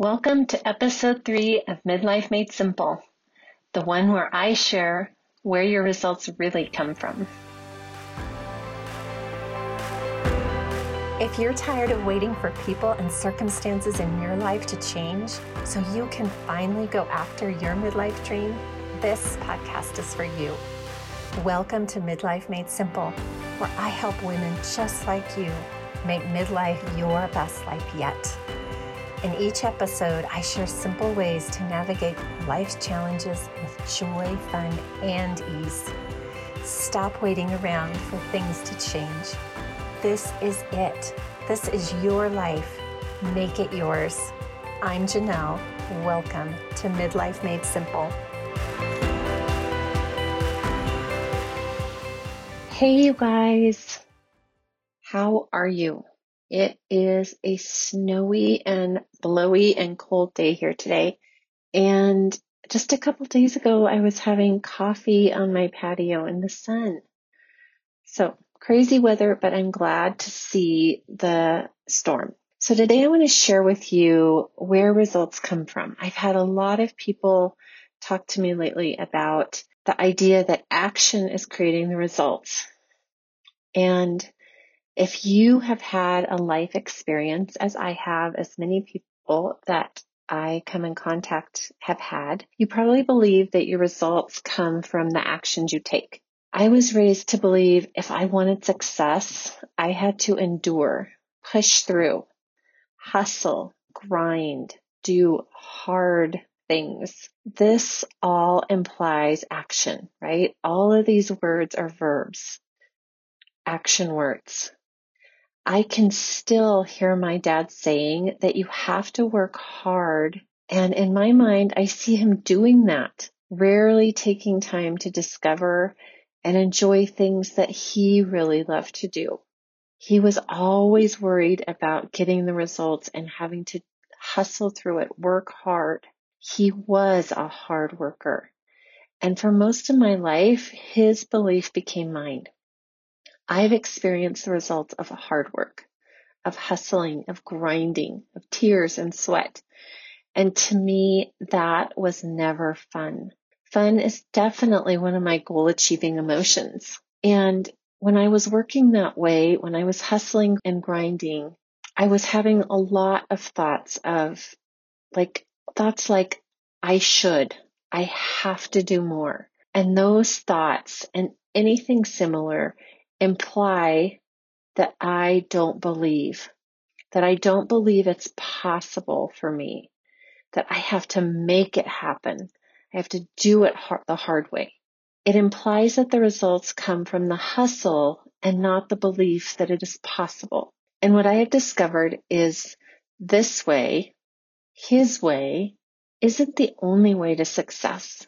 Welcome to episode three of Midlife Made Simple, the one where I share where your results really come from. If you're tired of waiting for people and circumstances in your life to change so you can finally go after your midlife dream, this podcast is for you. Welcome to Midlife Made Simple, where I help women just like you make midlife your best life yet. In each episode, I share simple ways to navigate life's challenges with joy, fun, and ease. Stop waiting around for things to change. This is it. This is your life. Make it yours. I'm Janelle. Welcome to Midlife Made Simple. Hey, you guys. How are you? It is a snowy and blowy and cold day here today. And just a couple days ago, I was having coffee on my patio in the sun. So crazy weather, but I'm glad to see the storm. So today I want to share with you where results come from. I've had a lot of people talk to me lately about the idea that action is creating the results. And if you have had a life experience, as I have, as many people that I come in contact have had, you probably believe that your results come from the actions you take. I was raised to believe if I wanted success, I had to endure, push through, hustle, grind, do hard things. This all implies action, right? All of these words are verbs, action words. I can still hear my dad saying that you have to work hard. And in my mind, I see him doing that, rarely taking time to discover and enjoy things that he really loved to do. He was always worried about getting the results and having to hustle through it, work hard. He was a hard worker. And for most of my life, his belief became mine. I've experienced the results of hard work, of hustling, of grinding, of tears and sweat. And to me, that was never fun. Fun is definitely one of my goal achieving emotions. And when I was working that way, when I was hustling and grinding, I was having a lot of thoughts of like, thoughts like, I should, I have to do more. And those thoughts and anything similar imply that I don't believe, that I don't believe it's possible for me, that I have to make it happen. I have to do it hard, the hard way. It implies that the results come from the hustle and not the belief that it is possible. And what I have discovered is this way, his way, isn't the only way to success.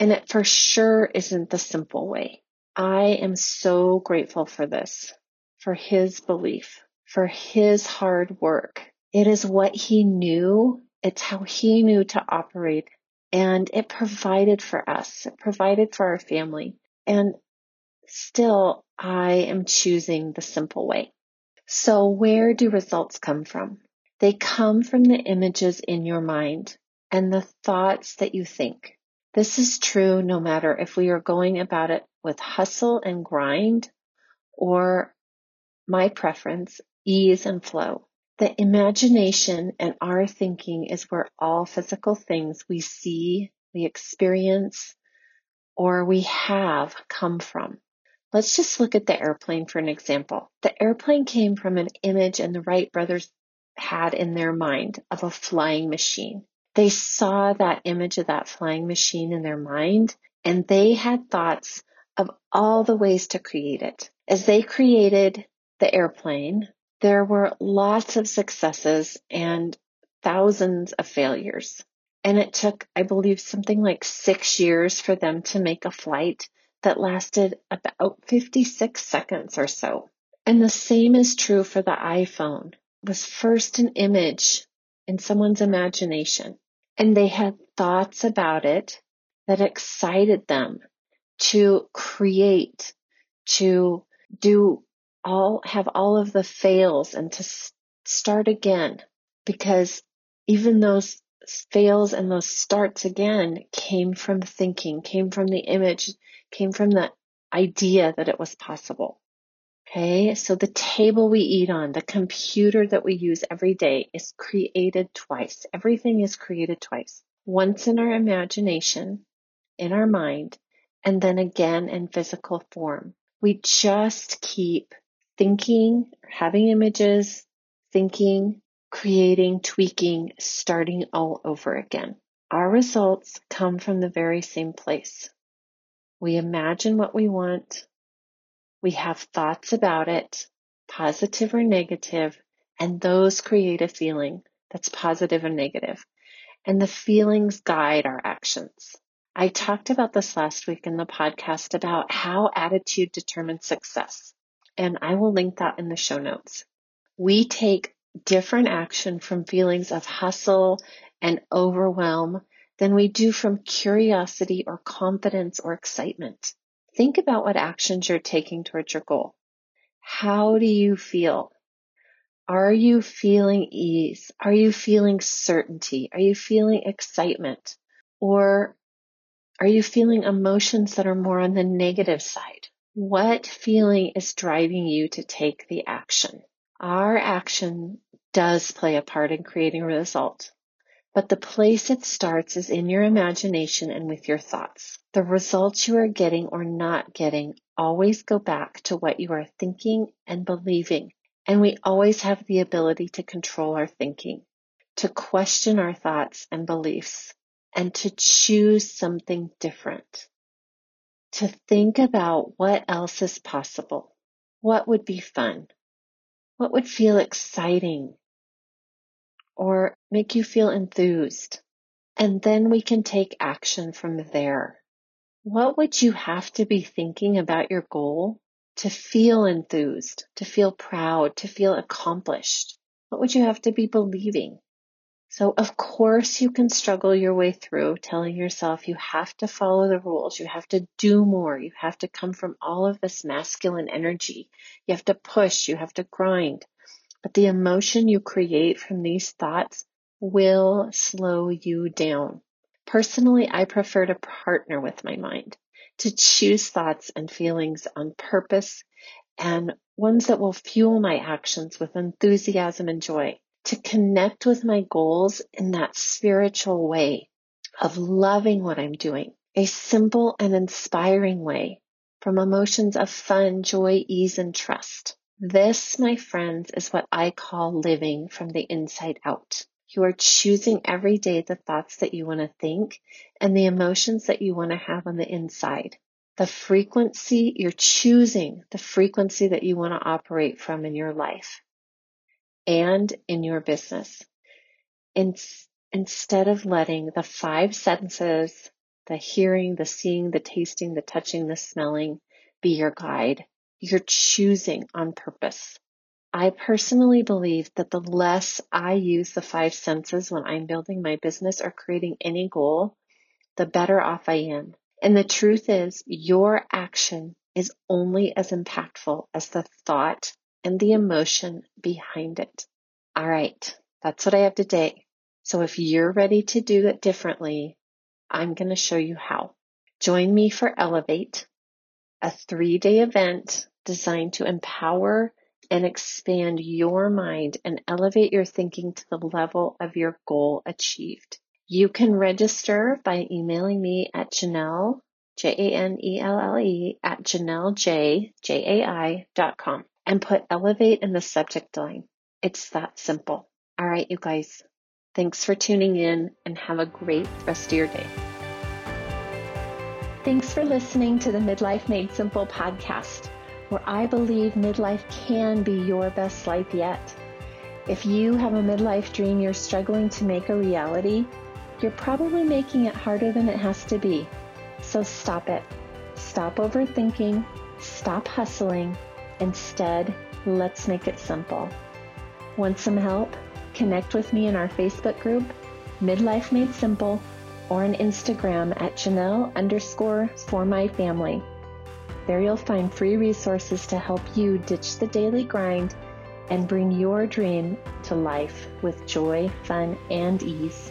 And it for sure isn't the simple way. I am so grateful for this, for his belief, for his hard work. It is what he knew. It's how he knew to operate and it provided for us. It provided for our family. And still I am choosing the simple way. So where do results come from? They come from the images in your mind and the thoughts that you think. This is true no matter if we are going about it with hustle and grind or my preference, ease and flow. The imagination and our thinking is where all physical things we see, we experience, or we have come from. Let's just look at the airplane for an example. The airplane came from an image and the Wright brothers had in their mind of a flying machine. They saw that image of that flying machine in their mind and they had thoughts of all the ways to create it. As they created the airplane, there were lots of successes and thousands of failures. And it took, I believe, something like six years for them to make a flight that lasted about 56 seconds or so. And the same is true for the iPhone. It was first an image in someone's imagination and they had thoughts about it that excited them to create, to do all, have all of the fails and to start again because even those fails and those starts again came from thinking, came from the image, came from the idea that it was possible. Okay, so the table we eat on, the computer that we use every day is created twice. Everything is created twice. Once in our imagination, in our mind, and then again in physical form. We just keep thinking, having images, thinking, creating, tweaking, starting all over again. Our results come from the very same place. We imagine what we want. We have thoughts about it, positive or negative, and those create a feeling that's positive or negative. And the feelings guide our actions. I talked about this last week in the podcast about how attitude determines success, and I will link that in the show notes. We take different action from feelings of hustle and overwhelm than we do from curiosity or confidence or excitement. Think about what actions you're taking towards your goal. How do you feel? Are you feeling ease? Are you feeling certainty? Are you feeling excitement? Or are you feeling emotions that are more on the negative side? What feeling is driving you to take the action? Our action does play a part in creating a result, but the place it starts is in your imagination and with your thoughts. The results you are getting or not getting always go back to what you are thinking and believing. And we always have the ability to control our thinking, to question our thoughts and beliefs, and to choose something different. To think about what else is possible. What would be fun? What would feel exciting or make you feel enthused? And then we can take action from there. What would you have to be thinking about your goal to feel enthused, to feel proud, to feel accomplished? What would you have to be believing? So of course you can struggle your way through telling yourself you have to follow the rules. You have to do more. You have to come from all of this masculine energy. You have to push. You have to grind. But the emotion you create from these thoughts will slow you down. Personally, I prefer to partner with my mind, to choose thoughts and feelings on purpose and ones that will fuel my actions with enthusiasm and joy to connect with my goals in that spiritual way of loving what I'm doing, a simple and inspiring way from emotions of fun, joy, ease, and trust. This, my friends, is what I call living from the inside out. You are choosing every day the thoughts that you want to think and the emotions that you want to have on the inside. The frequency, you're choosing the frequency that you want to operate from in your life and in your business. In, instead of letting the five senses, the hearing, the seeing, the tasting, the touching, the smelling be your guide, you're choosing on purpose. I personally believe that the less I use the five senses when I'm building my business or creating any goal, the better off I am. And the truth is, your action is only as impactful as the thought and the emotion behind it. All right, that's what I have today. So if you're ready to do it differently, I'm going to show you how. Join me for Elevate, a three day event designed to empower and expand your mind and elevate your thinking to the level of your goal achieved. You can register by emailing me at Janelle, J-A-N-E-L-L-E at Janelle J, J-A-I dot com and put elevate in the subject line. It's that simple. All right, you guys. Thanks for tuning in and have a great rest of your day. Thanks for listening to the Midlife Made Simple podcast, where I believe midlife can be your best life yet. If you have a midlife dream you're struggling to make a reality, you're probably making it harder than it has to be. So stop it. Stop overthinking. Stop hustling. Instead, let's make it simple. Want some help? Connect with me in our Facebook group, Midlife Made Simple, or on Instagram at Janelle underscore for my family. There you'll find free resources to help you ditch the daily grind and bring your dream to life with joy, fun, and ease.